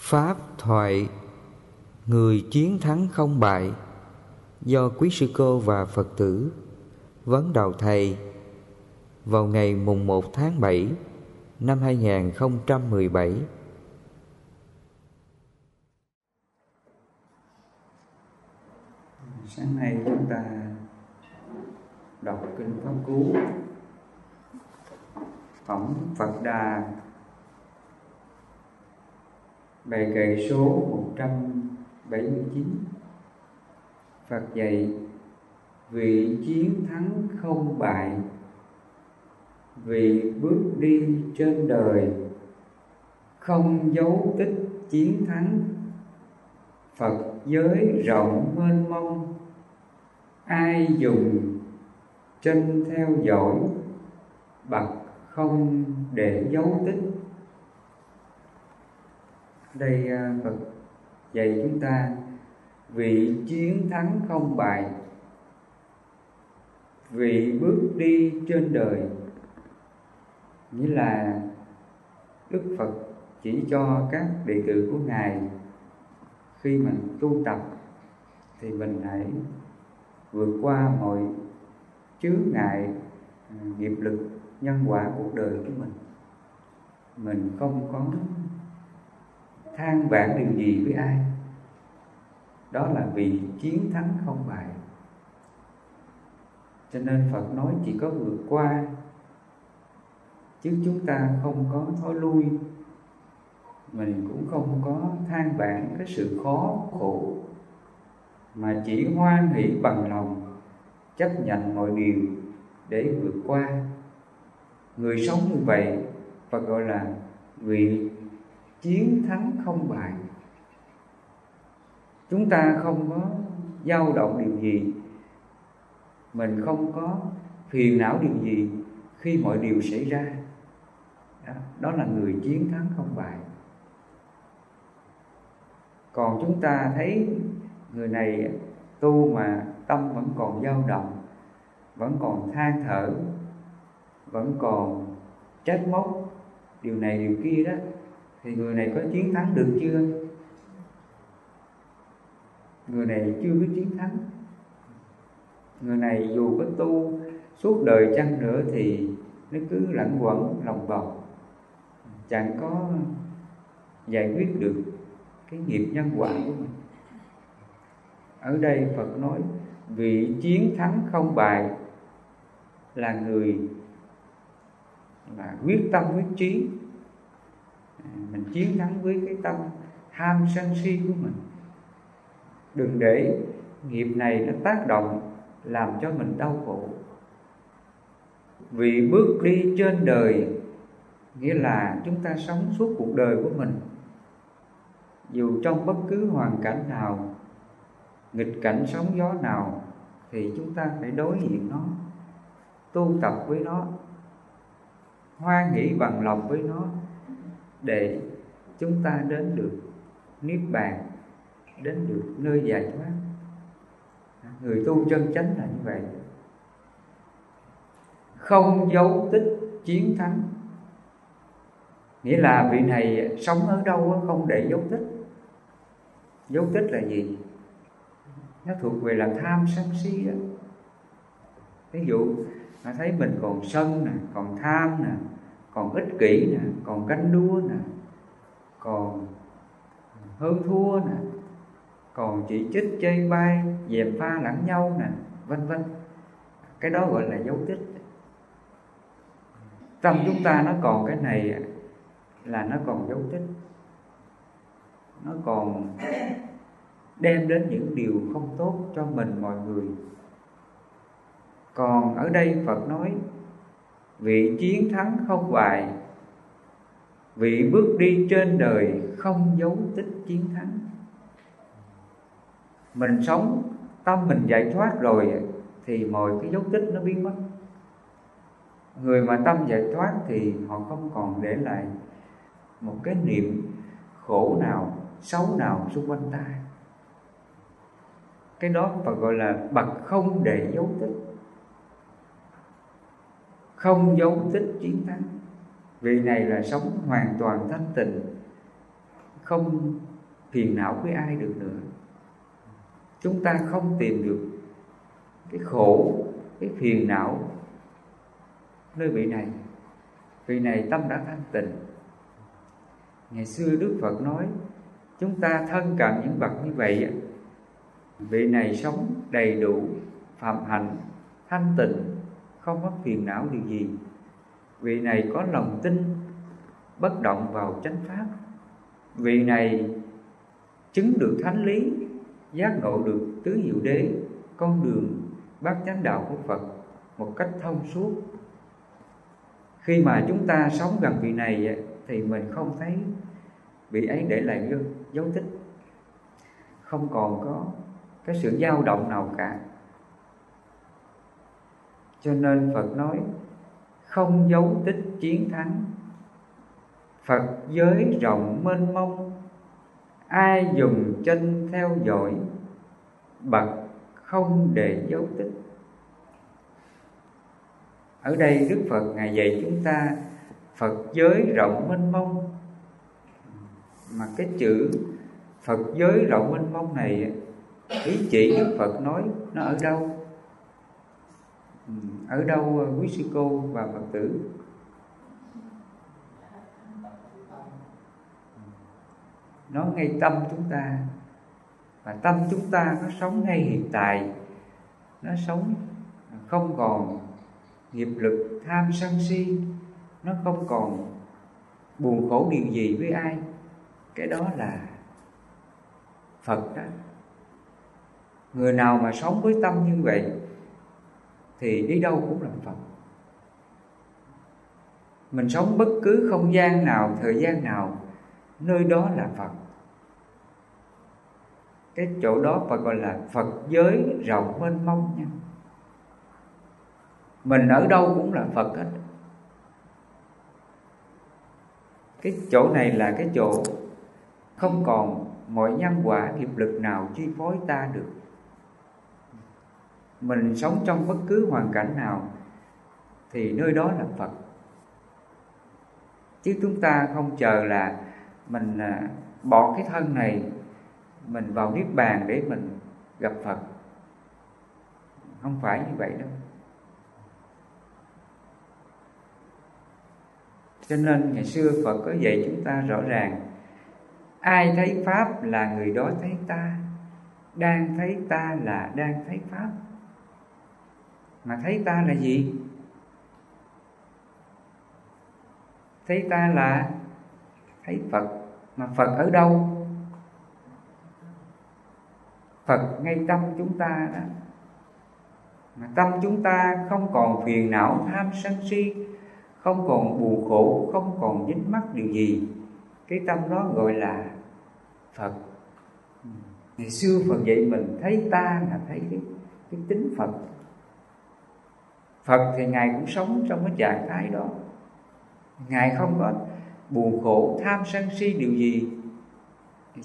Pháp thoại, Người chiến thắng không bại, Do quý sư cô và Phật tử Vấn đầu thầy Vào ngày mùng 1 tháng 7 Năm 2017 Sáng nay chúng ta đọc Kinh Pháp Cú. Phẩm Phật Đà. Bài kệ số 179 Phật dạy, vị chiến thắng không bại, vị bước đi trên đời Không dấu tích chiến thắng. Phật giới rộng mênh mông, Ai dùng chân theo dõi, Bậc không để dấu tích đây à, Phật dạy chúng ta vị chiến thắng không bại, vị bước đi trên đời. Nghĩa là Đức Phật chỉ cho các đệ tử của Ngài khi mình tu tập thì mình hãy vượt qua mọi chướng ngại à, nghiệp lực, nhân quả cuộc đời của mình. Mình không có than vãn điều gì với ai? Đó là vì chiến thắng không bại. Cho nên phật nói chỉ có vượt qua, chứ chúng ta không có thói lui. Mình cũng không có than vãn cái sự khó khổ, mà chỉ hoan hỷ bằng lòng, chấp nhận mọi điều để vượt qua. Người sống như vậy và gọi là vị chiến thắng không bại. Chúng ta không có dao động điều gì. Mình không có phiền não điều gì khi mọi điều xảy ra. Đó, đó là người chiến thắng không bại. Còn chúng ta thấy người này tu mà tâm vẫn còn dao động vẫn còn than thở vẫn còn trách móc điều này điều kia đó thì người này có chiến thắng được chưa? Người này chưa biết chiến thắng. Người này dù có tu suốt đời chăng nữa thì nó cứ lẫn quẩn lòng vòng. Chẳng có giải quyết được cái nghiệp nhân quả của mình. Ở đây Phật nói, vị chiến thắng không bại là người là quyết tâm quyết trí À, mình chiến thắng với cái tâm ham sân si của mình. Đừng để nghiệp này nó tác động làm cho mình đau khổ. Vì bước đi trên đời, nghĩa là chúng ta sống suốt cuộc đời của mình. Dù trong bất cứ hoàn cảnh nào, nghịch cảnh sóng gió nào, thì chúng ta phải đối diện nó, tu tập với nó, hoan hỷ bằng lòng với nó để chúng ta đến được niết bàn, đến được nơi giải thoát. Người tu chân chánh là như vậy. Không dấu tích chiến thắng. Nghĩa là vị này sống ở đâu không để dấu tích. Dấu tích là gì? Nó thuộc về là tham sân si đó ví dụ nó thấy mình còn sân nè, còn tham nè còn ích kỷ nè còn canh đua nè còn hơn thua nè còn chỉ trích chơi bay dèm pha lẫn nhau nè vân vân. Cái đó gọi là dấu tích. Tâm chúng ta nó còn cái này là nó còn dấu tích. Nó còn đem đến những điều không tốt cho mình mọi người. Còn ở đây phật nói vị chiến thắng không bại vị bước đi trên đời không dấu tích chiến thắng. Mình sống, tâm mình giải thoát rồi thì mọi cái dấu tích nó biến mất. Người mà tâm giải thoát thì họ không còn để lại một cái niệm khổ nào, xấu nào xung quanh ta. Cái đó phải gọi là bậc không để dấu tích không dấu tích chiến thắng vì này là sống hoàn toàn thanh tịnh, không phiền não với ai được nữa. Chúng ta không tìm được cái khổ, cái phiền não nơi vị này. Vị này tâm đã thanh tịnh. Ngày xưa đức phật nói, chúng ta thân cận những bậc như vậy vị này sống đầy đủ, phạm hạnh, thanh tịnh không mất phiền não điều gì. Vị này có lòng tin, bất động vào chánh pháp. Vị này chứng được thánh lý, giác ngộ được tứ diệu đế, con đường bát chánh đạo của phật một cách thông suốt. Khi mà chúng ta sống gần vị này thì mình không thấy vị ấy để lại dấu tích. Không còn có cái sự dao động nào cả cho nên phật nói, không dấu tích chiến thắng. Phật giới rộng mênh mông, ai dùng chân theo dõi, bậc không để dấu tích. Ở đây đức phật ngài dạy chúng ta, phật giới rộng mênh mông. Mà cái chữ phật giới rộng mênh mông này, ý chỉ đức phật nói, nó ở đâu? Ở đâu ờ, quý sư cô và phật tử? Nó ngay tâm chúng ta. Và tâm chúng ta nó sống ngay hiện tại. Nó sống không còn nghiệp lực, tham sân si. Nó không còn buồn khổ điều gì với ai. Cái đó là phật đó. Người nào mà sống với tâm như vậy thì đi đâu cũng là phật mình sống bất cứ không gian nào, thời gian nào, nơi đó là phật. Cái chỗ đó phải gọi là Phật giới rộng mênh mông nha. Mình ở đâu cũng là Phật hết. Cái chỗ này là cái chỗ không còn mọi nhân quả nghiệp lực nào chi phối ta được mình sống trong bất cứ hoàn cảnh nào thì nơi đó là Phật. Chứ chúng ta không chờ là mình à, bỏ cái thân này, mình vào niết bàn để mình gặp Phật. Không phải như vậy đâu. Cho nên ngày xưa Phật có dạy chúng ta rõ ràng, ai thấy pháp là người đó thấy ta, đang thấy ta là đang thấy pháp mà thấy ta là gì? Thấy ta là thấy Phật. Mà Phật ở đâu? Phật ngay tâm chúng ta đó. Mà tâm chúng ta không còn phiền não tham sân si không còn buồn khổ không còn dính mắc điều gì. Cái tâm đó gọi là Phật. Ngày xưa Phật dạy mình thấy ta là thấy cái, cái tính Phật. Phật thì Ngài cũng sống trong cái trạng thái đó. Ngài không có buồn khổ, tham sân si điều gì.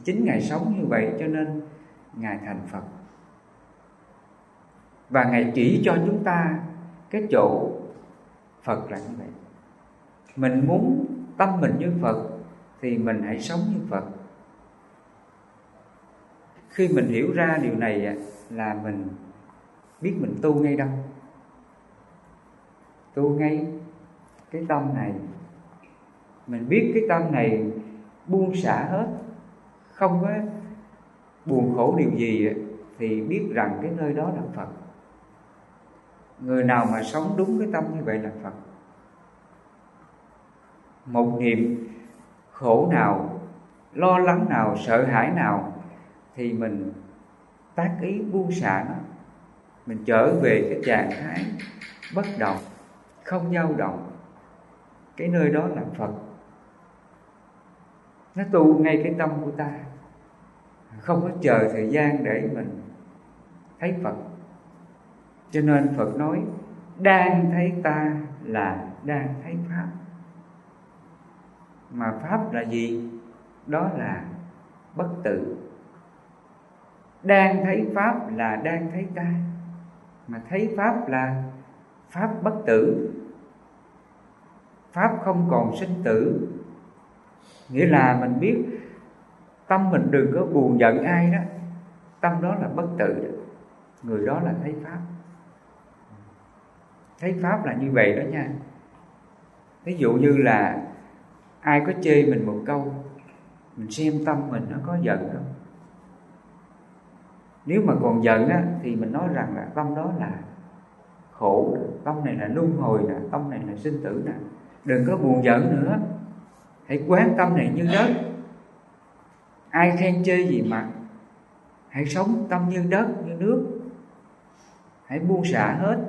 Chính Ngài sống như vậy cho nên ngài thành phật. Và ngài chỉ cho chúng ta cái chỗ phật là như vậy. Mình muốn tâm mình như phật thì mình hãy sống như phật. Khi mình hiểu ra điều này là mình biết mình tu ngay đâu tu ngay cái tâm này. Mình biết cái tâm này buông xả hết không có buồn khổ điều gì thì biết rằng cái nơi đó là Phật. Người nào mà sống đúng cái tâm như vậy là Phật. Một niệm khổ nào, lo lắng nào, sợ hãi nào Thì mình tác ý buông xả nó. Mình trở về cái trạng thái bất động, không dao động. Cái nơi đó là Phật. Nó tu ngay cái tâm của ta. Không có chờ thời gian để mình thấy Phật. Cho nên Phật nói, đang thấy ta là đang thấy Pháp. Mà Pháp là gì? Đó là bất tử. Đang thấy Pháp là đang thấy ta. Mà thấy Pháp là Pháp bất tử. Pháp không còn sinh tử. Nghĩa là mình biết tâm mình đừng có buồn giận ai đó, tâm đó là bất tử. Đó. người đó là thấy pháp. Thấy pháp là như vậy đó nha. Ví dụ như là ai có chê mình một câu, mình xem tâm mình nó có giận không? Nếu mà còn giận á, thì mình nói rằng là tâm đó là khổ, tâm này là luân hồi nè, tâm này là sinh tử nè đừng có buồn giận nữa. Hãy quán tâm này như đất. Ai khen chê gì mà. Hãy sống tâm như đất như nước. Hãy buông xả hết.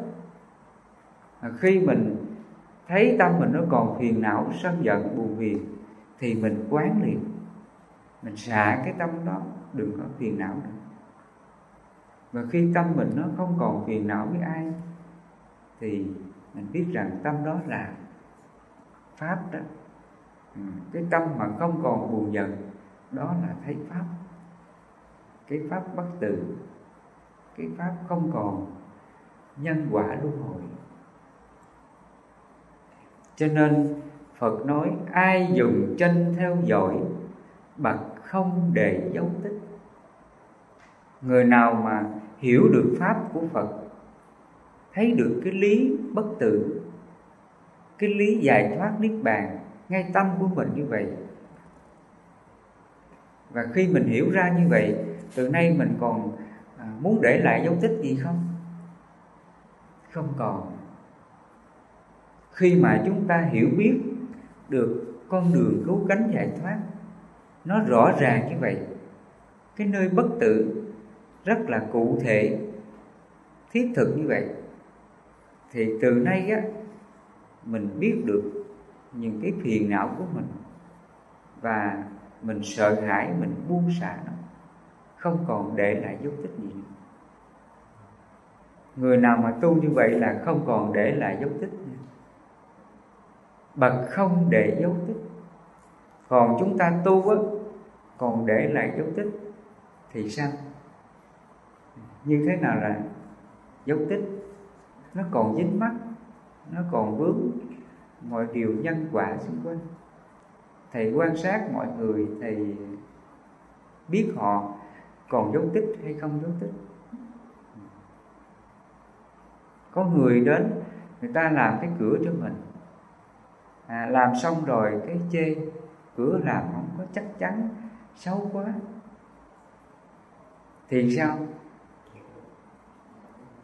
À, khi mình thấy tâm mình nó còn phiền não sân giận buồn phiền thì mình quán liền. Mình xả cái tâm đó đừng có phiền não nữa. Và khi tâm mình nó không còn phiền não với ai thì mình biết rằng tâm đó là pháp đó. Ừ, cái tâm mà không còn buồn giận, đó là thấy pháp. Cái pháp bất tử cái pháp không còn nhân quả luân hồi. Cho nên phật nói, ai dùng chân theo dõi, bậc không để dấu tích. Người nào mà hiểu được pháp của phật, thấy được cái lý bất tử cái lý giải thoát niết bàn, ngay tâm của mình như vậy. Và khi mình hiểu ra như vậy, từ nay mình còn à, muốn để lại dấu tích gì không? Không còn. Khi mà chúng ta hiểu biết được con đường cứu cánh giải thoát, nó rõ ràng như vậy. Cái nơi bất tử rất là cụ thể, thiết thực như vậy. Thì từ nay á mình biết được những cái phiền não của mình và mình sợ hãi, mình buông xả nó, không còn để lại dấu tích gì nữa. Người nào mà tu như vậy là không còn để lại dấu tích nữa. Bậc không để dấu tích. Còn chúng ta tu á, còn để lại dấu tích thì sao? Như thế nào là dấu tích? Nó còn dính mắt nó còn vướng mọi điều nhân quả xung quanh. Thầy quan sát mọi người thầy biết họ còn dấu tích hay không dấu tích. Có người đến người ta làm cái cửa cho mình. À, làm xong rồi cái chê cửa làm không có chắc chắn xấu quá. Thì sao?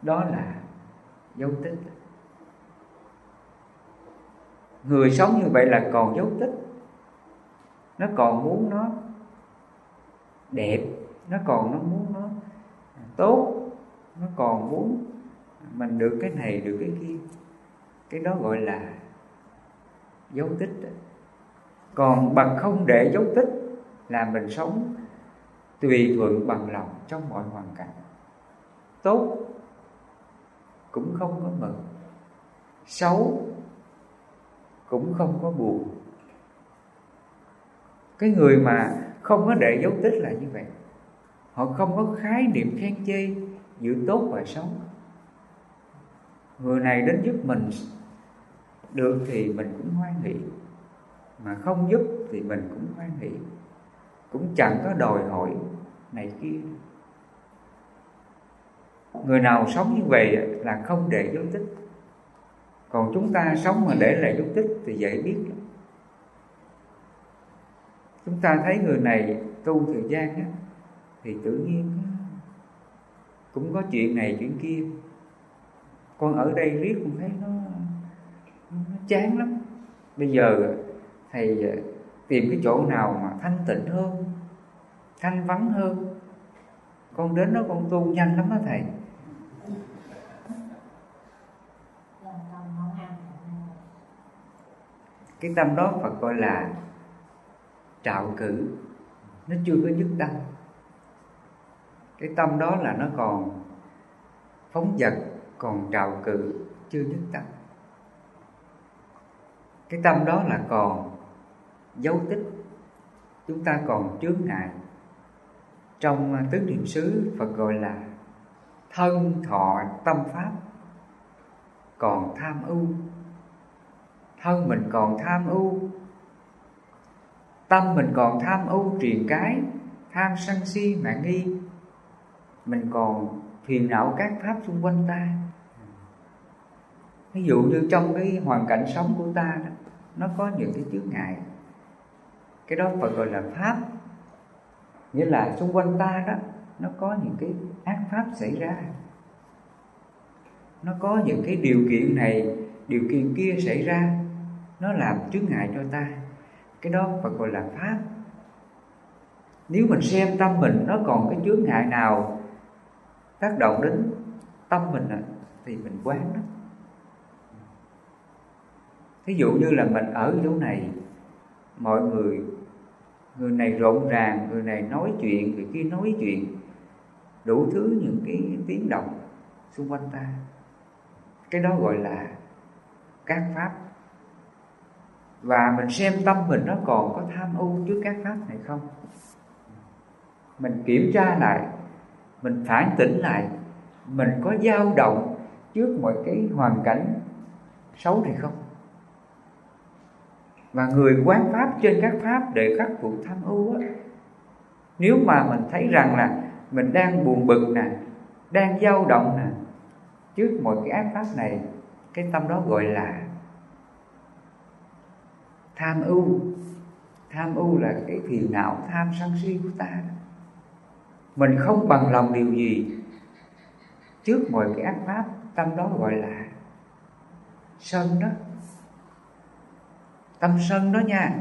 Đó là dấu tích người sống như vậy là còn dấu tích. Nó còn muốn nó đẹp, nó còn nó muốn nó tốt, nó còn muốn mình được cái này, được cái kia. Cái đó gọi là dấu tích còn bằng không để dấu tích là mình sống tùy thuận bằng lòng trong mọi hoàn cảnh. Tốt cũng không có mừng. Xấu cũng không có buồn. Cái người mà không có để dấu tích là như vậy. Họ không có khái niệm khen chê giữa tốt và xấu. Người này đến giúp mình được thì mình cũng hoan hỷ, mà không giúp thì mình cũng hoan hỷ. Cũng chẳng có đòi hỏi này kia. Người nào sống như vậy là không để dấu tích còn chúng ta sống mà để lại dấu tích thì dễ biết lắm. Chúng ta thấy người này tu thời gian á, thì tự nhiên cũng có chuyện này chuyện kia. Con ở đây riết cũng thấy nó, nó chán lắm. Bây giờ thầy à, tìm cái chỗ nào mà thanh tịnh hơn thanh vắng hơn. Con đến đó con tu nhanh lắm đó thầy. Cái tâm đó Phật gọi là trạo cử. Nó chưa có dứt tâm. Cái tâm đó là nó còn phóng vật còn trào cử, chưa dứt tâm. Cái tâm đó là còn dấu tích. Chúng ta còn chướng ngại. Trong tứ niệm xứ, Phật gọi là thân thọ tâm pháp, còn tham ưu thân mình còn tham ưu. Tâm mình còn tham ưu truyền cái, tham sân si mạng nghi. Mình còn phiền não các pháp xung quanh ta. Ví dụ như trong cái hoàn cảnh sống của ta đó, nó có những cái chướng ngại. Cái đó phải gọi là pháp. Nghĩa là xung quanh ta đó, nó có những cái ác pháp xảy ra. Nó có những cái điều kiện này, điều kiện kia xảy ra nó làm chướng ngại cho ta. Cái đó Phật gọi là pháp. Nếu mình xem tâm mình, nó còn cái chướng ngại nào tác động đến tâm mình à, thì mình quán đó thí dụ như là mình ở chỗ này, mọi người người này rộn ràng, người này nói chuyện, người kia nói chuyện, đủ thứ những cái tiếng động xung quanh ta. Cái đó gọi là các pháp và mình xem tâm mình nó còn có tham ưu trước các pháp này không? Mình kiểm tra lại, mình phản tỉnh lại, mình có dao động trước mọi cái hoàn cảnh xấu này không? Và người quán pháp trên các pháp để khắc phục tham ưu á, nếu mà mình thấy rằng là mình đang buồn bực nè, đang dao động nè trước mọi cái ác pháp này, cái tâm đó gọi là tham ưu. Tham ưu là cái phiền não, tham sân si của ta. Mình không bằng lòng điều gì trước mọi cái ác pháp, tâm đó gọi là sân đó. Tâm sân đó nha.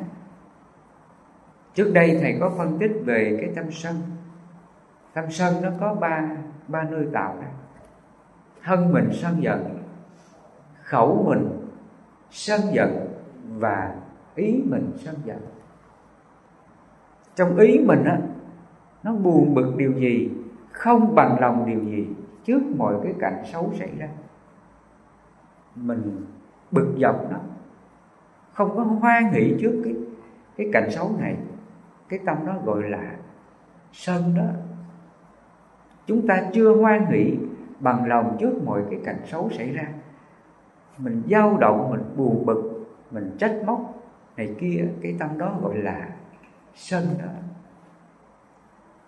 Trước đây thầy có phân tích về cái tâm sân. Tâm sân nó có ba ba nơi tạo ra. Thân mình sân giận, khẩu mình sân giận và ý mình sân giận trong ý mình á, nó buồn bực điều gì, không bằng lòng điều gì, trước mọi cái cảnh xấu xảy ra. Mình bực dọc nó không có hoan hỷ trước cái cái cảnh xấu này. Cái tâm đó gọi là sân đó. Chúng ta chưa hoan hỷ bằng lòng trước mọi cái cảnh xấu xảy ra. Mình dao động, mình buồn bực, mình trách móc này kia, cái tâm đó gọi là sân đó.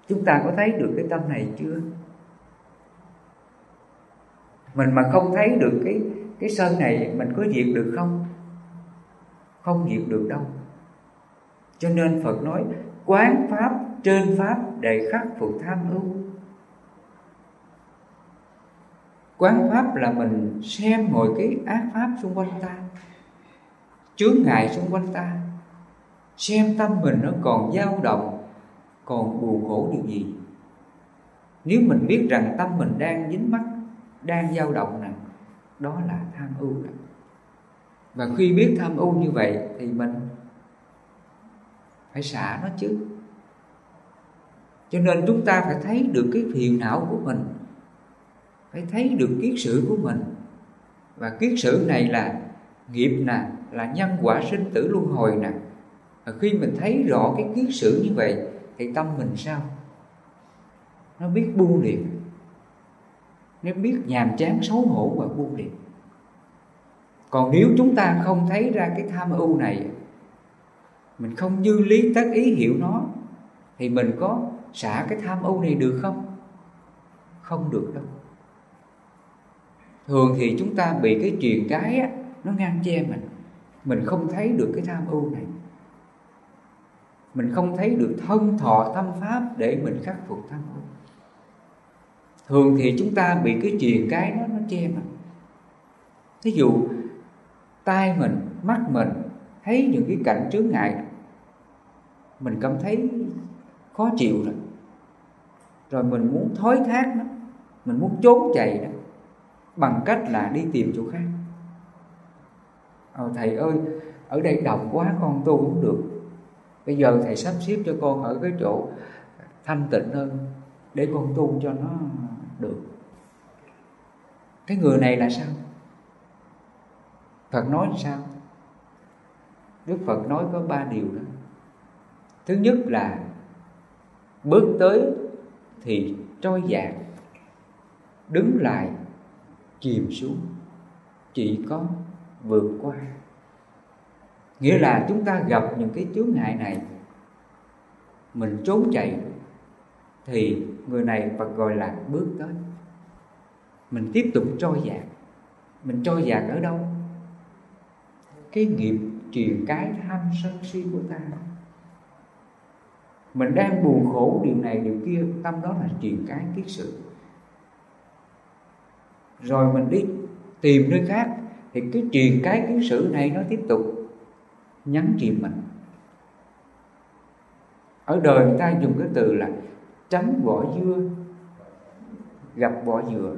Chúng ta có thấy được cái tâm này chưa? Mình mà không thấy được cái cái sân này, mình có diệt được không? Không diệt được đâu. Cho nên phật nói, quán pháp, trên pháp để khắc phục tham ưu. Quán pháp là mình xem mọi cái ác pháp xung quanh ta chướng ngại xung quanh ta. Xem tâm mình nó còn dao động, còn buồn khổ điều gì? Nếu mình biết rằng tâm mình đang dính mắc, đang dao động nè, đó là tham ưu đó. và khi biết tham ưu như vậy thì mình phải xả nó chứ. Cho nên chúng ta phải thấy được cái phiền não của mình, phải thấy được kiết sử của mình. Và kiết sử này là nghiệp nè là nhân quả sinh tử luân hồi nè. Và khi mình thấy rõ cái kiết sử như vậy thì tâm mình sao? Nó biết buông liền. Nó biết nhàm chán xấu hổ và buông liền. Còn nếu chúng ta không thấy ra cái tham ưu này mình không dư lý tất ý hiểu nó thì mình có xả cái tham ưu này được không? Không được đâu. Thường thì chúng ta bị cái truyền cái á, nó ngăn che mình mình không thấy được cái tham ưu này. Mình không thấy được thân thọ tâm pháp để mình khắc phục tham ưu. Thường thì chúng ta bị cái chuyện cái nó nó che mặt. Thí dụ, tai mình, mắt mình, thấy những cái cảnh chướng ngại, mình cảm thấy khó chịu rồi. Rồi mình muốn thối thác nó, mình muốn trốn chạy đó, bằng cách là đi tìm chỗ khác ờ, thầy ơi ở đây đồng quá con tu cũng được. Bây giờ thầy sắp xếp cho con ở cái chỗ thanh tịnh hơn để con tu cho nó được. Cái người này là sao? Phật nói là sao? Đức phật nói có ba điều đó. Thứ nhất là bước tới thì trôi dạt đứng lại chìm xuống. Chỉ có vượt qua. Nghĩa là chúng ta gặp những cái chướng ngại này, mình trốn chạy, thì người này Phật gọi là bước tới. Mình tiếp tục trôi dạt. Mình trôi dạt ở đâu? Cái nghiệp truyền cái tham sân si của ta. Mình đang buồn khổ điều này, điều kia, tâm đó là truyền cái kiết sự. Rồi mình đi tìm nơi khác thì cái truyền cái kiến sử này nó tiếp tục nhắn chìm mình. Ở đời người ta dùng cái từ là tránh vỏ dưa, gặp vỏ dừa.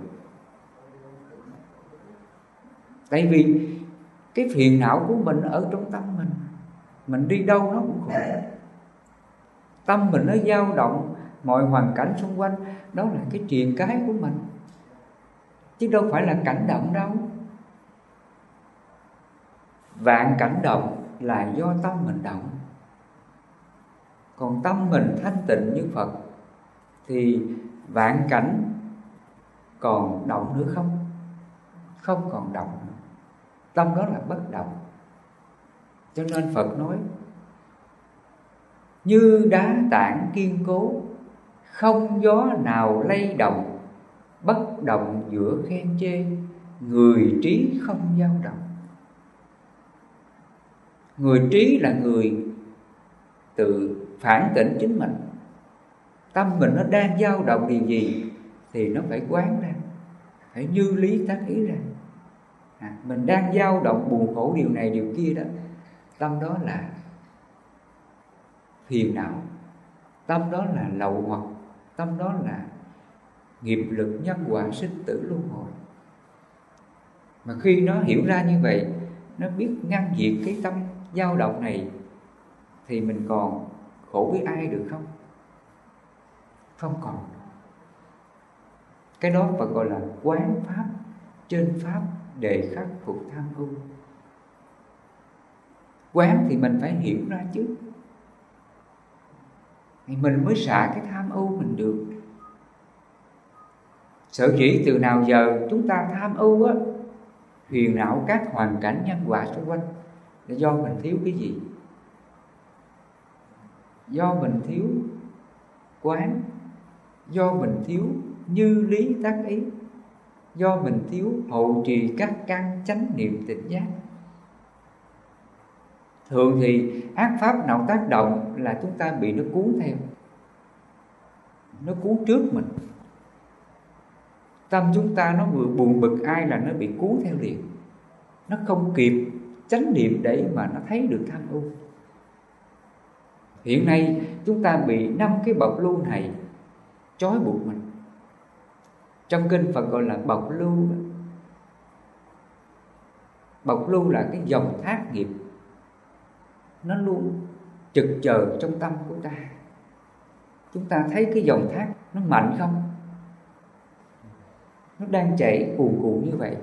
Tại vì cái phiền não của mình ở trong tâm mình mình đi đâu nó cũng khổ. Tâm mình nó dao động, mọi hoàn cảnh xung quanh, đó là cái truyền cái của mình. Chứ đâu phải là cảnh động đâu vạn cảnh động là do tâm mình động. Còn tâm mình thanh tịnh như phật, thì vạn cảnh còn động nữa không? Không còn động nữa. Tâm đó là bất động. Cho nên phật nói, như đá tảng kiên cố, không gió nào lay động, bất động giữa khen chê, người trí không dao động người trí là người tự phản tỉnh chính mình. Tâm mình nó đang dao động điều gì? Thì nó phải quán ra phải như lý tác ý ra. À, mình đang dao động buồn khổ điều này điều kia đó tâm đó là phiền não. Tâm đó là lậu hoặc tâm đó là nghiệp lực nhân quả sinh tử luân hồi. Mà khi nó hiểu ra như vậy nó biết ngăn diệt cái tâm dao động này thì mình còn khổ với ai được không? Không còn. Cái đó phải gọi là quán pháp, trên pháp để khắc phục tham ưu. Quán thì mình phải hiểu ra chứ. Thì mình mới xả cái tham ưu mình được. Sở dĩ từ nào giờ chúng ta tham ưu á, huyền não các hoàn cảnh nhân quả xung quanh là do mình thiếu cái gì? Do mình thiếu quán, do mình thiếu như lý tác ý, do mình thiếu hậu trì các căn chánh niệm tỉnh giác. Thường thì ác pháp nào tác động là chúng ta bị nó cuốn theo, nó cuốn trước mình. Tâm chúng ta nó vừa buồn bực, ai là nó bị cuốn theo liền. Nó không kịp chánh niệm để mà nó thấy được tham ưu hiện nay, chúng ta bị năm cái bọc lưu này trói buộc mình. Trong kinh phật gọi là bọc lưu bọc lưu là cái dòng thác nghiệp. Nó luôn trực chờ trong tâm của ta. Chúng ta thấy cái dòng thác nó mạnh không? Nó đang chảy cuồn cuộn như vậy.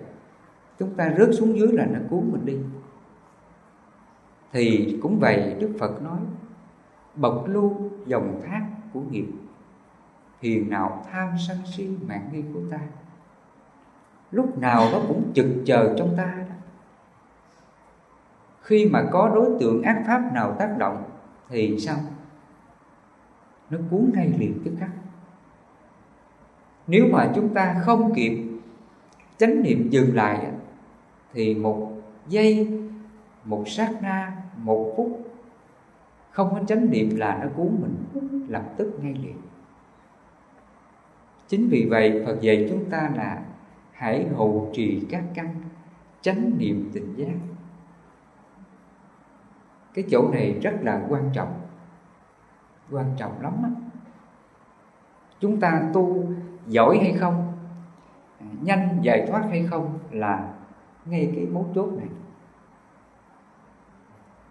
Chúng ta rớt xuống dưới là nó cuốn mình đi thì cũng vậy đức phật nói, bộc lưu dòng thác của nghiệp hiền nào tham sân si mạng nghi của ta? Lúc nào nó cũng trực chờ trong ta đó. Khi mà có đối tượng ác pháp nào tác động, thì sao? Nó cuốn ngay liền tức khắc. Nếu mà chúng ta không kịp chánh niệm dừng lại thì một giây, một sát na một phút, không có chánh niệm là nó cuốn mình, lập tức ngay liền. Chính vì vậy, phật dạy chúng ta là hãy hầu trì các căn chánh niệm tỉnh giác. Cái chỗ này rất là quan trọng quan trọng lắm á. Chúng ta tu giỏi hay không, nhanh giải thoát hay không là ngay cái mấu chốt này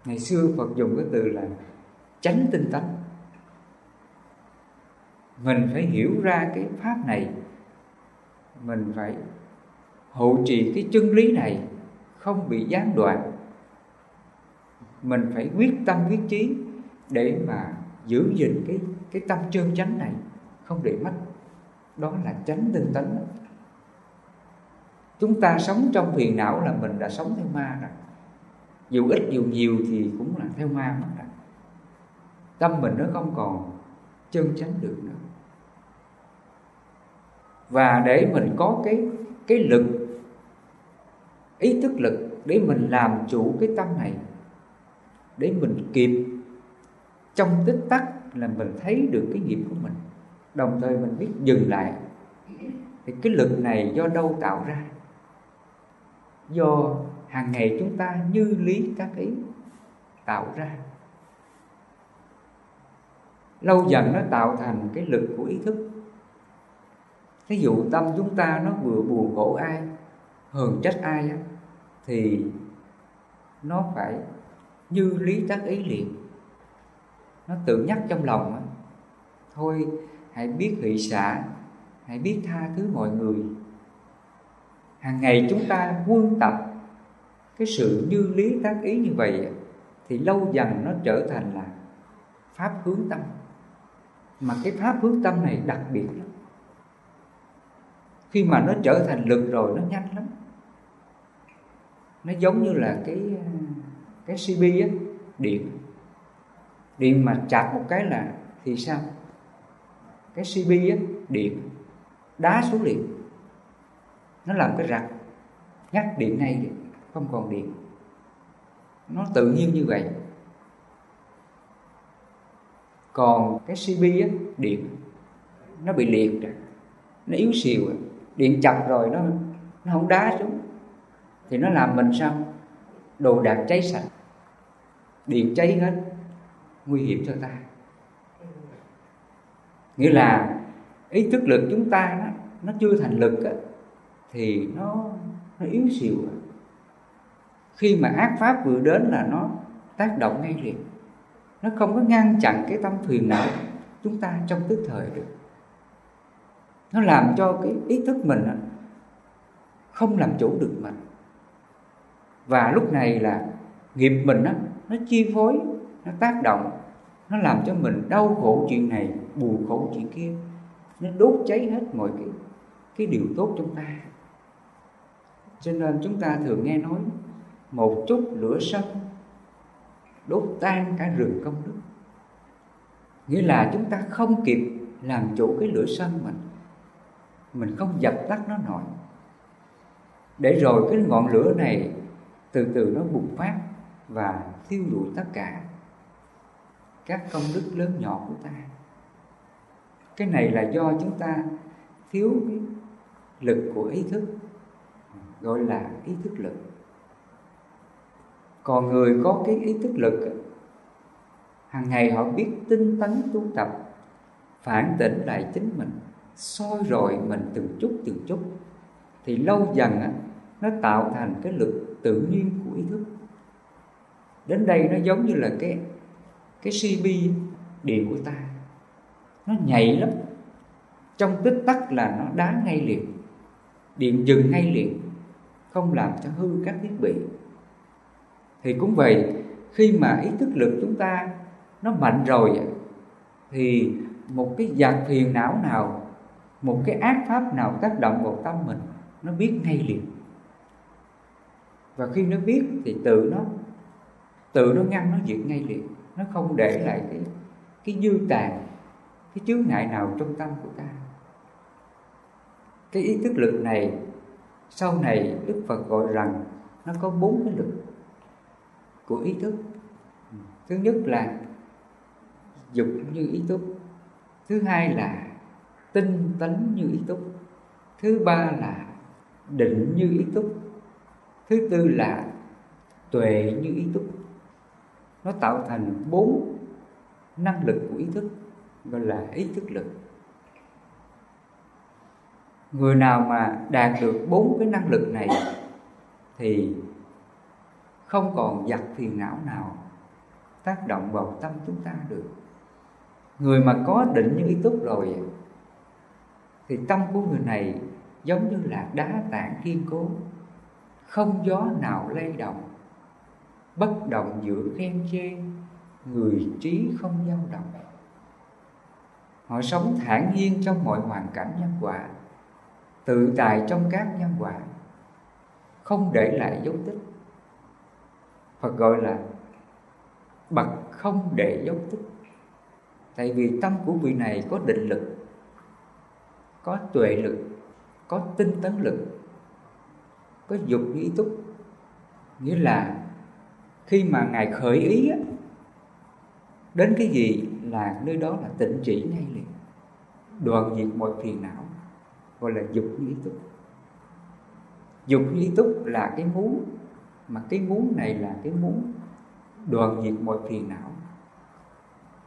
ngày xưa phật dùng cái từ là tránh tinh tấn. Mình phải hiểu ra cái pháp này, mình phải hộ trì cái chân lý này, không bị gián đoạn. Mình phải quyết tâm quyết chí để mà giữ gìn cái cái tâm chân chánh này, không để mất. Đó là tránh tinh tấn. Chúng ta sống trong phiền não là mình đã sống theo ma rồi dù ít, dù nhiều thì cũng là theo ma mất rồi tâm mình nó không còn chân chánh được nữa. Và để mình có cái cái lực, ý thức lực để mình làm chủ cái tâm này, để mình kịp, trong tích tắc là mình thấy được cái nghiệp của mình. Đồng thời mình biết dừng lại. Thì cái lực này do đâu tạo ra? Do hàng ngày chúng ta như lý các ý tạo ra. Lâu dần nó tạo thành cái lực của ý thức. Ví dụ tâm chúng ta nó vừa buồn khổ ai hờn trách ai á, thì nó phải như lý tác ý liền. Nó tự nhắc trong lòng á, thôi hãy biết hỷ xả hãy biết tha thứ mọi người. Hàng ngày chúng ta quân tập cái sự như lý tác ý như vậy thì lâu dần nó trở thành là pháp hướng tâm. Mà cái pháp hướng tâm này đặc biệt lắm. Khi mà nó trở thành lực rồi, nó nhanh lắm. Nó giống như là cái cái CB á, điện. Điện mà chặt một cái là thì sao? Cái CB á, điện. Đá xuống liền. Nó làm cái rạch nhắc điện ngay không còn điện. Nó tự nhiên như vậy. Còn cái CB á điện nó bị liệt rồi nó yếu xìu rồi. Điện chập rồi nó nó không đá xuống. Thì nó làm mình sao? Đồ đạc cháy sạch. Điện cháy hết nguy hiểm cho ta. Nghĩa là ý thức lực chúng ta nó, nó chưa thành lực á, thì nó nó yếu xìu khi mà ác pháp vừa đến là nó tác động ngay liền. Nó không có ngăn chặn cái tâm thuyền nào chúng ta trong tức thời được. Nó làm cho cái ý thức mình không làm chủ được mình. Và lúc này là nghiệp mình á, nó chi phối, nó tác động. Nó làm cho mình đau khổ chuyện này, buồn khổ chuyện kia. Nó đốt cháy hết mọi cái cái điều tốt trong ta. Cho nên chúng ta thường nghe nói một chút lửa sân, đốt tan cả rừng công đức. Nghĩa là chúng ta không kịp làm chủ cái lửa sân mình. Mình không dập tắt nó nổi. Để rồi cái ngọn lửa này từ từ nó bùng phát và thiêu rụi tất cả các công đức lớn nhỏ của ta. Cái này là do chúng ta thiếu cái lực của ý thức, gọi là ý thức lực còn người có cái ý thức lực hàng ngày họ biết tinh tấn tu tập, phản tỉnh lại chính mình, soi rồi mình từng chút từng chút, thì lâu dần nó tạo thành cái lực tự nhiên của ý thức. Đến đây nó giống như là cái cái CB điện của ta, nó nhạy lắm. Trong tích tắc là nó đá ngay liền, điện dừng ngay liền, không làm cho hư các thiết bị thì cũng vậy, khi mà ý thức lực chúng ta nó mạnh rồi, thì một cái giặc phiền não nào, một cái ác pháp nào tác động vào tâm mình, nó biết ngay liền. Và khi nó biết thì tự nó tự nó ngăn nó diệt ngay liền. Nó không để lại cái cái dư tàn, cái chướng ngại nào trong tâm của ta. Cái ý thức lực này, sau này đức phật gọi rằng nó có bốn cái lực của ý thức. Thứ nhất là dục như ý túc thứ hai là tinh tấn như ý túc thứ ba là định như ý túc thứ tư là tuệ như ý túc nó tạo thành bốn năng lực của ý thức, gọi là ý thức lực. Người nào mà đạt được bốn cái năng lực này thì không còn giặc phiền não nào tác động vào tâm chúng ta được. Người mà có định như ý túc rồi, thì tâm của người này giống như là đá tảng kiên cố. Không gió nào lay động, bất động giữa khen chê, người trí không dao động. Họ sống thản nhiên trong mọi hoàn cảnh nhân quả, tự tại trong các nhân quả, không để lại dấu tích. Phật gọi là bậc không để dấu tích. Tại vì tâm của vị này có định lực có tuệ lực có tinh tấn lực có dục ý túc. Nghĩa là khi mà ngài khởi ý á, đến cái gì là nơi đó là tịnh chỉ ngay liền. Đoạn diệt mọi phiền não gọi là dục ý túc. Dục ý túc là cái muốn mà cái muốn này là cái muốn đoạn diệt mọi phiền não.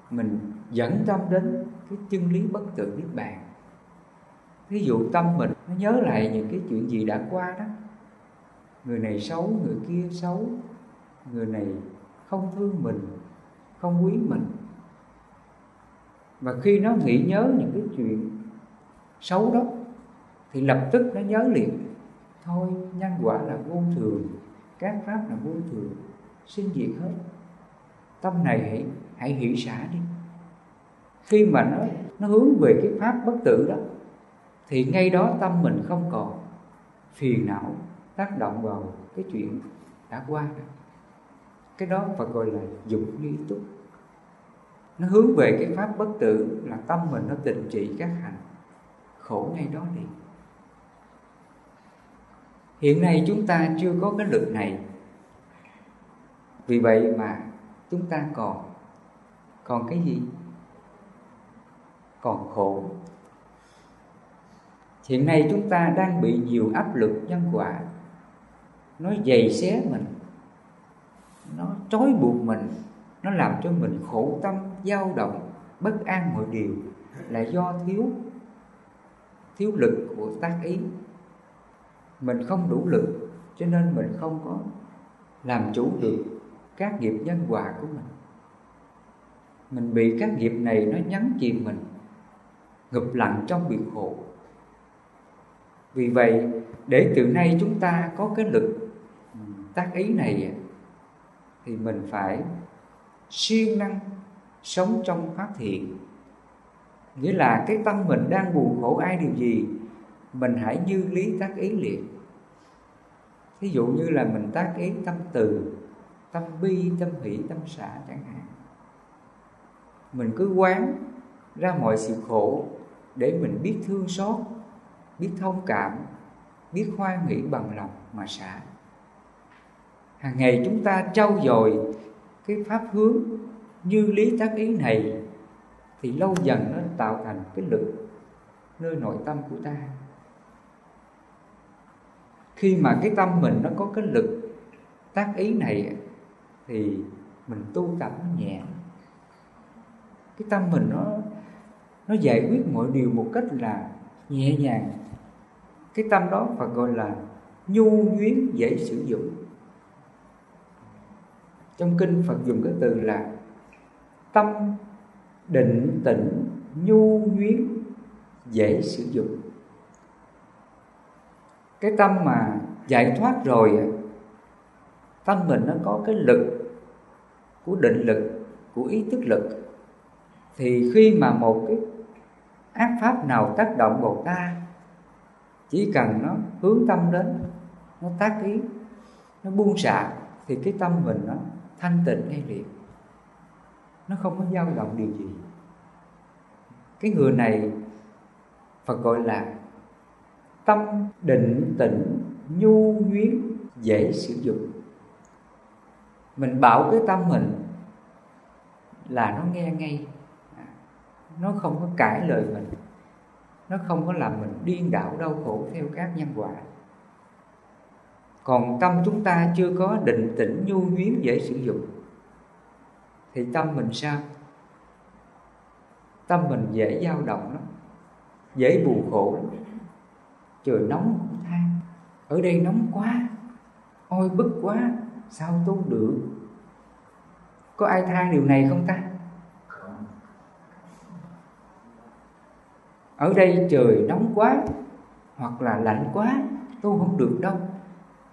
Mình dẫn tâm đến cái chân lý bất tử niết bàn. Ví dụ tâm mình nó nhớ lại những cái chuyện gì đã qua đó. Người này xấu, người kia xấu. Người này không thương mình, không quý mình. Và khi nó nghĩ nhớ những cái chuyện xấu đó, thì lập tức nó nhớ liền. Thôi, nhân quả là vô thường các pháp là vô thường, sinh diệt hết. Tâm này hãy hãy hỷ xả đi. Khi mà nó nó hướng về cái pháp bất tử đó, thì ngay đó tâm mình không còn. Phiền não tác động vào cái chuyện đã qua đó. cái đó phải gọi là dụng ly túc. Nó hướng về cái pháp bất tử là tâm mình nó tình trị các hành khổ ngay đó liền hiện nay chúng ta chưa có cái lực này. Vì vậy mà chúng ta còn còn cái gì? Còn khổ. Hiện nay chúng ta đang bị nhiều áp lực nhân quả. Nó dày xé mình. Nó trói buộc mình. Nó làm cho mình khổ tâm, dao động, bất an mọi điều. Là do thiếu thiếu lực của tác ý mình không đủ lực, cho nên mình không có làm chủ được các nghiệp nhân quả của mình. Mình bị các nghiệp này nó nhấn chìm mình, ngập lặng trong biệt khổ vì vậy, để từ nay chúng ta có cái lực tác ý này thì mình phải siêng năng sống trong phát thiện. Nghĩa là cái tâm mình đang buồn khổ ai điều gì mình hãy như lý tác ý liền. Ví dụ như là mình tác ý tâm từ, tâm bi, tâm hỷ, tâm xả chẳng hạn. Mình cứ quán ra mọi sự khổ để mình biết thương xót, biết thông cảm, biết hoan nghĩ bằng lòng mà xả. Hàng ngày chúng ta trau dồi cái pháp hướng như lý tác ý này thì lâu dần nó tạo thành cái lực nơi nội tâm của ta khi mà cái tâm mình nó có cái lực tác ý này thì mình tu tập nó nhẹ. Cái tâm mình nó nó giải quyết mọi điều một cách là nhẹ nhàng. Cái tâm đó phải gọi là nhu nhuyến dễ sử dụng. Trong kinh Phật dùng cái từ là tâm định tĩnh nhu nhuyến dễ sử dụng cái tâm mà giải thoát rồi, tâm mình nó có cái lực của định lực, của ý thức lực. Thì khi mà một cái ác pháp nào tác động vào ta, chỉ cần nó hướng tâm đến, nó tác ý, nó buông xả, thì cái tâm mình nó thanh tịnh ngay liền. Nó không có dao động điều gì. Cái người này Phật gọi là tâm định tĩnh nhu nhuyến dễ sử dụng. Mình bảo cái tâm mình là nó nghe ngay. À, nó không có cãi lời mình. Nó không có làm mình điên đảo, đau khổ theo các nhân quả. Còn tâm chúng ta chưa có định tĩnh nhu nhuyến dễ sử dụng, thì tâm mình sao? Tâm mình dễ dao động lắm, dễ buồn khổ lắm trời nóng than. Ở đây nóng quá. Ôi, bức quá. Sao tu được? Có ai than điều này không ta? Ở đây trời nóng quá hoặc là lạnh quá, tu không được đâu.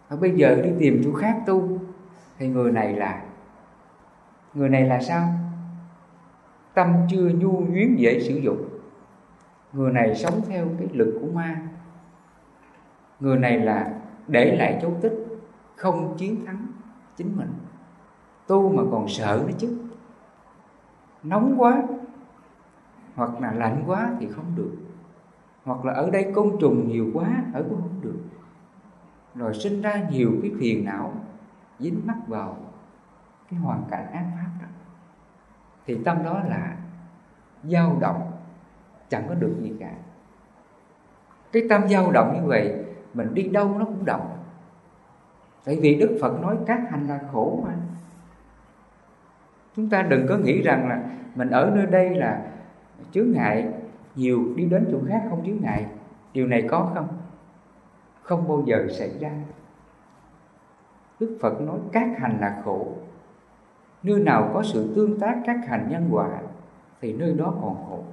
Và bây giờ đi tìm chỗ khác tu. Thì người này là, người này là sao? Tâm chưa nhu nhuyến dễ sử dụng. Người này sống theo cái lực của ma người này là để lại dấu tích, không chiến thắng chính mình. Tu mà còn sợ nữa chứ. Nóng quá, hoặc là lạnh quá thì không được. Hoặc là ở đây côn trùng nhiều quá, ở cũng không được. Rồi sinh ra nhiều cái phiền não, dính mắc vào cái hoàn cảnh ác pháp đó. Thì tâm đó là dao động, chẳng có được gì cả. Cái tâm dao động như vậy mình đi đâu nó cũng động tại vì đức phật nói các hành là khổ mà. Chúng ta đừng có nghĩ rằng là mình ở nơi đây là chướng ngại, nhiều đi đến chỗ khác không chướng ngại. Điều này có không? Không bao giờ xảy ra. Đức phật nói các hành là khổ. Nơi nào có sự tương tác các hành nhân quả thì nơi đó còn khổ.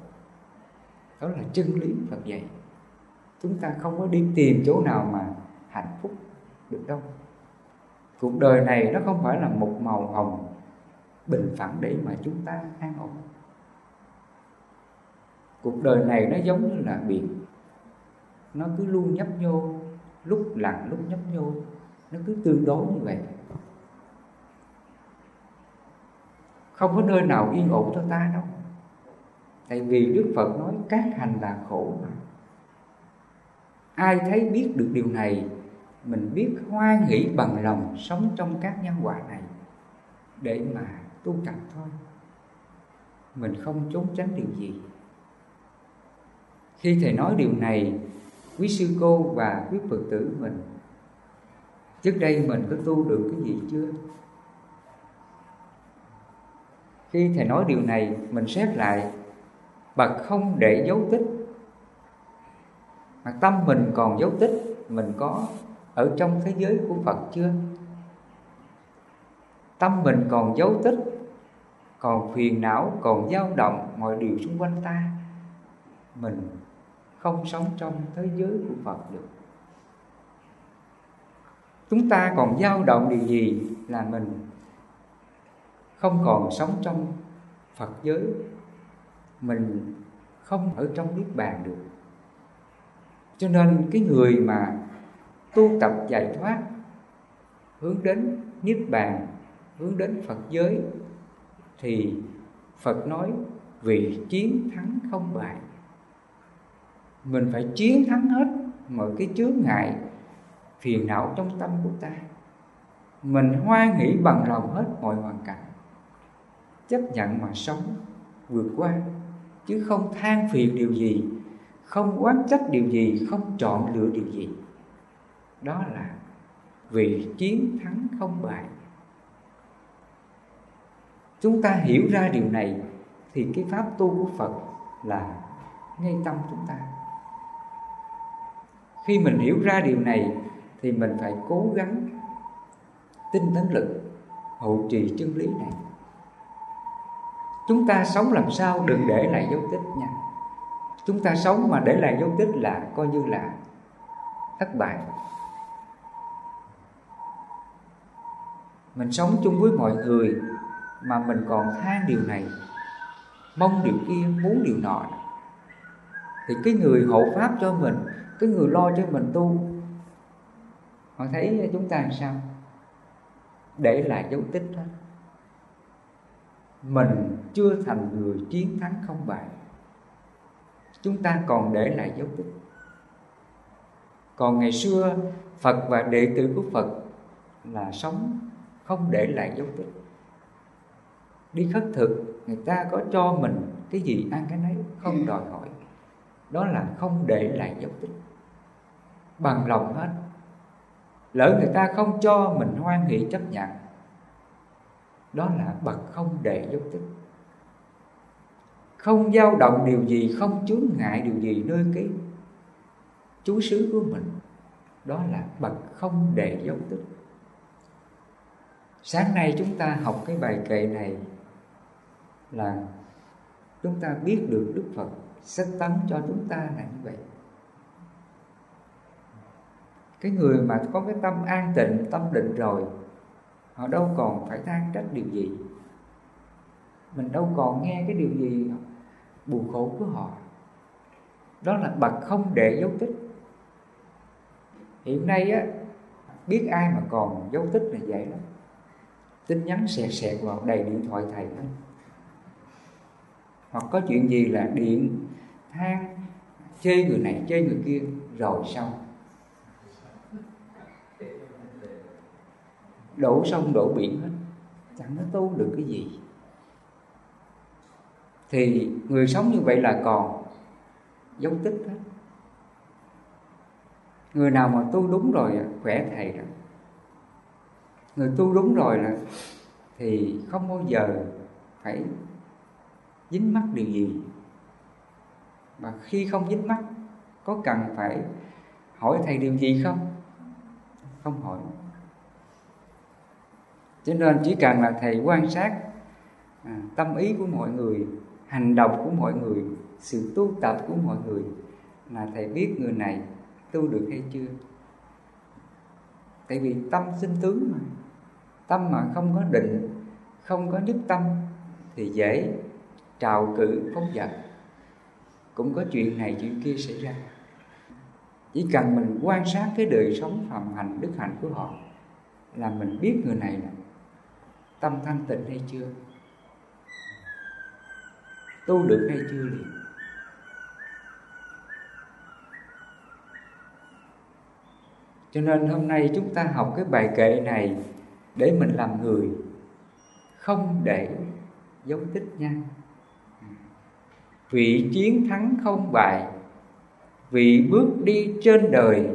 Đó là chân lý phật dạy chúng ta không có đi tìm chỗ nào mà hạnh phúc được đâu. Cuộc đời này nó không phải là một màu hồng bình phẳng để mà chúng ta an ổn. Cuộc đời này nó giống như là biển. Nó cứ luôn nhấp nhô, lúc lặng lúc nhấp nhô, nó cứ tương đối như vậy. Không có nơi nào yên ổn cho ta đâu. Tại vì đức phật nói, các hành là khổ mà ai thấy biết được điều này, mình biết hoan hỷ bằng lòng sống trong các nhân quả này, để mà tu tập thôi. Mình không trốn tránh điều gì. Khi thầy nói điều này, quý sư cô và quý phật tử mình, trước đây mình có tu được cái gì chưa? Khi thầy nói điều này, mình xét lại, bậc không để dấu tích mà tâm mình còn dấu tích, mình có ở trong thế giới của Phật chưa? Tâm mình còn dấu tích, còn phiền não, còn dao động mọi điều xung quanh ta, mình không sống trong thế giới của Phật được. Chúng ta còn dao động điều gì là mình không còn sống trong Phật giới? Mình không ở trong niết bàn được cho nên cái người mà tu tập giải thoát, hướng đến niết bàn, hướng đến Phật giới, thì Phật nói vì chiến thắng không bại. Mình phải chiến thắng hết mọi cái chướng ngại, phiền não trong tâm của ta. Mình hoan hỷ bằng lòng hết mọi hoàn cảnh. Chấp nhận mà sống, vượt qua, chứ không than phiền điều gì không quán trách điều gì, không chọn lựa điều gì. Đó là vì chiến thắng không bại. Chúng ta hiểu ra điều này thì cái pháp tu của phật là ngay tâm chúng ta. Khi mình hiểu ra điều này thì mình phải cố gắng tinh tấn lực hộ trì chân lý này. Chúng ta sống làm sao đừng để lại dấu tích nha chúng ta sống mà để lại dấu tích là coi như là thất bại. Mình sống chung với mọi người mà mình còn than điều này, mong điều kia, muốn điều nọ. Thì cái người hộ pháp cho mình, cái người lo cho mình tu, họ thấy chúng ta làm sao? Để lại dấu tích đó. Mình chưa thành người chiến thắng không bại chúng ta còn để lại dấu tích. Còn ngày xưa phật và đệ tử của phật là sống không để lại dấu tích. Đi khất thực người ta có cho mình cái gì ăn cái nấy không đòi hỏi. Đó là không để lại dấu tích. Bằng lòng hết. Lỡ người ta không cho mình hoan hỷ chấp nhận đó là bậc không để dấu tích không dao động điều gì, không chướng ngại điều gì nơi cái chú xứ của mình. Đó là bậc không để dấu tích. Sáng nay chúng ta học cái bài kệ này là chúng ta biết được đức phật sách tấn cho chúng ta là như vậy. Cái người mà có cái tâm an tịnh, tâm định rồi, họ đâu còn phải than trách điều gì. Mình đâu còn nghe cái điều gì buồn khổ của họ. Đó là bậc không để dấu tích. Hiện nay á, biết ai mà còn dấu tích là vậy lắm. Tin nhắn xẹt xẹt vào đầy điện thoại thầy hết hoặc có chuyện gì là điện than, chê người này chê người kia, rồi xong. Đổ sông đổ biển hết. Chẳng có tu được cái gì thì người sống như vậy là còn dấu tích đó. người nào mà tu đúng rồi khỏe thầy đó. Người tu đúng rồi là thì không bao giờ phải dính mắc điều gì. Và khi không dính mắc có cần phải hỏi thầy điều gì không? Không hỏi. Cho nên chỉ cần là thầy quan sát à, tâm ý của mọi người hành động của mọi người, sự tu tập của mọi người. Là thầy biết người này tu được hay chưa? Tại vì tâm sinh tướng mà. Tâm mà không có định, không có nhất tâm, thì dễ trào cự phóng dật. Cũng có chuyện này, chuyện kia xảy ra. Chỉ cần mình quan sát cái đời sống phạm hành, đức hạnh của họ, là mình biết người này là tâm thanh tịnh hay chưa? Tu được hay chưa liền? Cho nên hôm nay chúng ta học cái bài kệ này để mình làm người, không để dấu tích nha. Vì chiến thắng không bại vì bước đi trên đời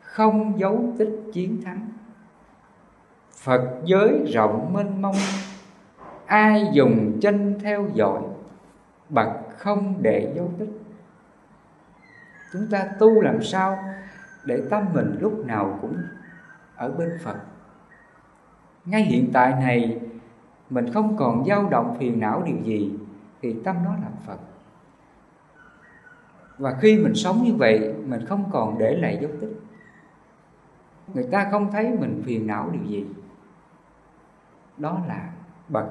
không dấu tích chiến thắng. Phật giới rộng mênh mông, ai dùng chân theo dõi? Bằng không để dấu tích. Chúng ta tu làm sao để tâm mình lúc nào cũng ở bên phật? Ngay hiện tại này, mình không còn dao động phiền não điều gì thì tâm đó là phật. Và khi mình sống như vậy, mình không còn để lại dấu tích. Người ta không thấy mình phiền não điều gì. Đó là bậc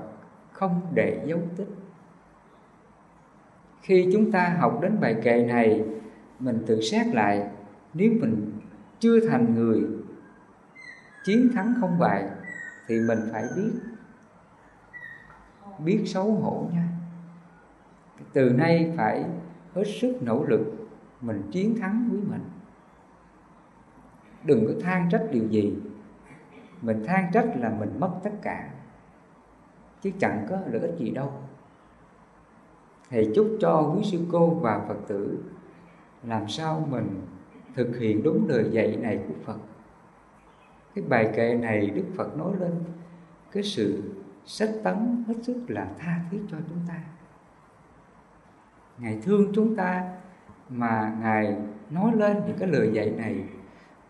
không để dấu tích khi chúng ta học đến bài kệ này, mình tự xét lại, nếu mình chưa thành người, chiến thắng không bại, thì mình phải biết biết xấu hổ nha. Từ nay phải hết sức nỗ lực, mình chiến thắng với mình. Đừng có than trách điều gì. Mình than trách là mình mất tất cả, chứ chẳng có lợi ích gì đâu thầy chúc cho quý sư cô và phật tử làm sao mình thực hiện đúng lời dạy này của phật. Cái bài kệ này đức phật nói lên, cái sự sách tấn hết sức là tha thiết cho chúng ta. Ngài thương chúng ta mà ngài nói lên những cái lời dạy này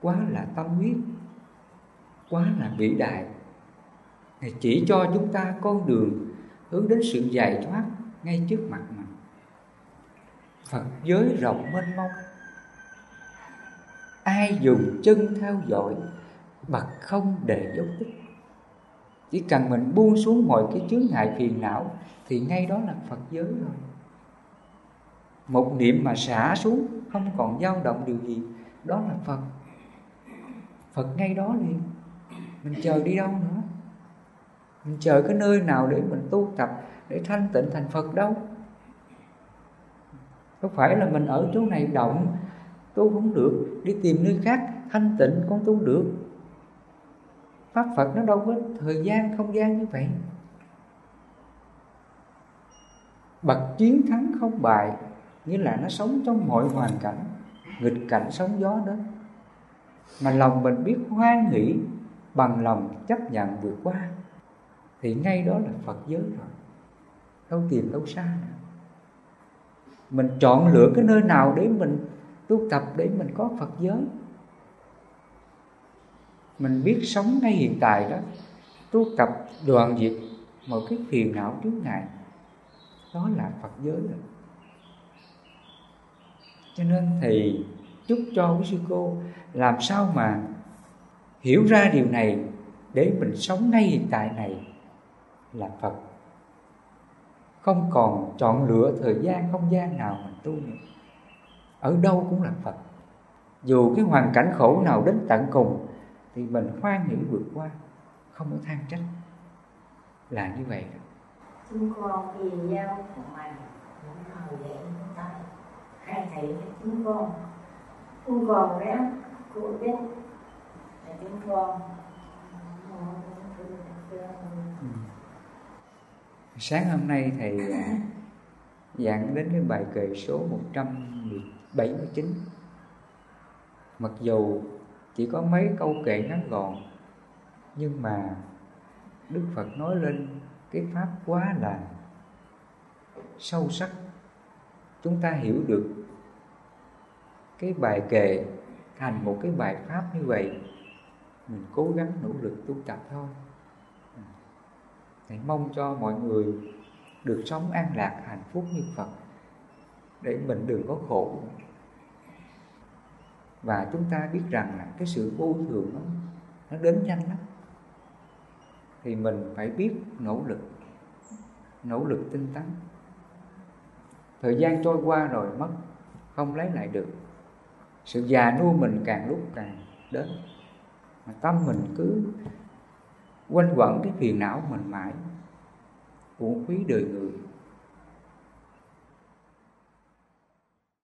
quá là tâm huyết, quá là vĩ đại. Ngài chỉ cho chúng ta con đường hướng đến sự giải thoát ngay trước mặt mình. Phật giới rộng mênh mông. Ai dùng chân theo dõi bậc không để dấu tích. Chỉ cần mình buông xuống mọi cái chướng ngại phiền não, thì ngay đó là phật giới rồi. Một niệm mà xả xuống, không còn dao động điều gì, đó là phật. Phật ngay đó liền. Mình chờ đi đâu nữa? Mình chờ cái nơi nào để mình tu tập để thanh tịnh thành phật đâu. Có phải là mình ở chỗ này động, tu không được, đi tìm nơi khác, thanh tịnh con tu được. Pháp phật nó đâu có thời gian, không gian như vậy. Bậc chiến thắng không bại, nghĩa là nó sống trong mọi hoàn cảnh, nghịch cảnh sóng gió đó. Mà lòng mình biết hoan hỷ, bằng lòng chấp nhận vượt qua, thì ngay đó là phật giới rồi đâu tìm đâu xa mình chọn lựa cái nơi nào để mình tu tập, để mình có phật giới. Mình biết sống ngay hiện tại đó, tu tập đoạn diệt một cái phiền não trước ngài đó là phật giới rồi. Cho nên thì chúc cho quý sư cô làm sao mà hiểu ra điều này để mình sống ngay hiện tại này là phật không còn chọn lựa thời gian không gian nào mình tu nữa. Ở đâu cũng là phật. Dù cái hoàn cảnh khổ nào đến tận cùng thì mình hoan hỷ vượt qua không có than trách. Là như vậy đó. Chúng con vì nhau của mình những hầu dạy chúng ta hai thầy thầy chúng con. Chúng con đấy cô biết là chúng con sáng hôm nay thầy giảng à, đến cái bài kệ số 179 mặc dù chỉ có mấy câu kệ ngắn gọn, nhưng mà Đức Phật nói lên cái pháp quá là sâu sắc. Chúng ta hiểu được cái bài kệ thành một cái bài pháp như vậy. Mình cố gắng nỗ lực tu tập thôi. Hãy mong cho mọi người được sống an lạc hạnh phúc như Phật để mình đừng có khổ. Và chúng ta biết rằng là cái sự vô thường đó, nó đến nhanh lắm. Thì mình phải biết nỗ lực nỗ lực tinh tấn. Thời gian trôi qua rồi mất không lấy lại được. Sự già nua mình càng lúc càng đến mà tâm mình cứ quanh quẩn cái phiền não mình mãi uổng phí đời người.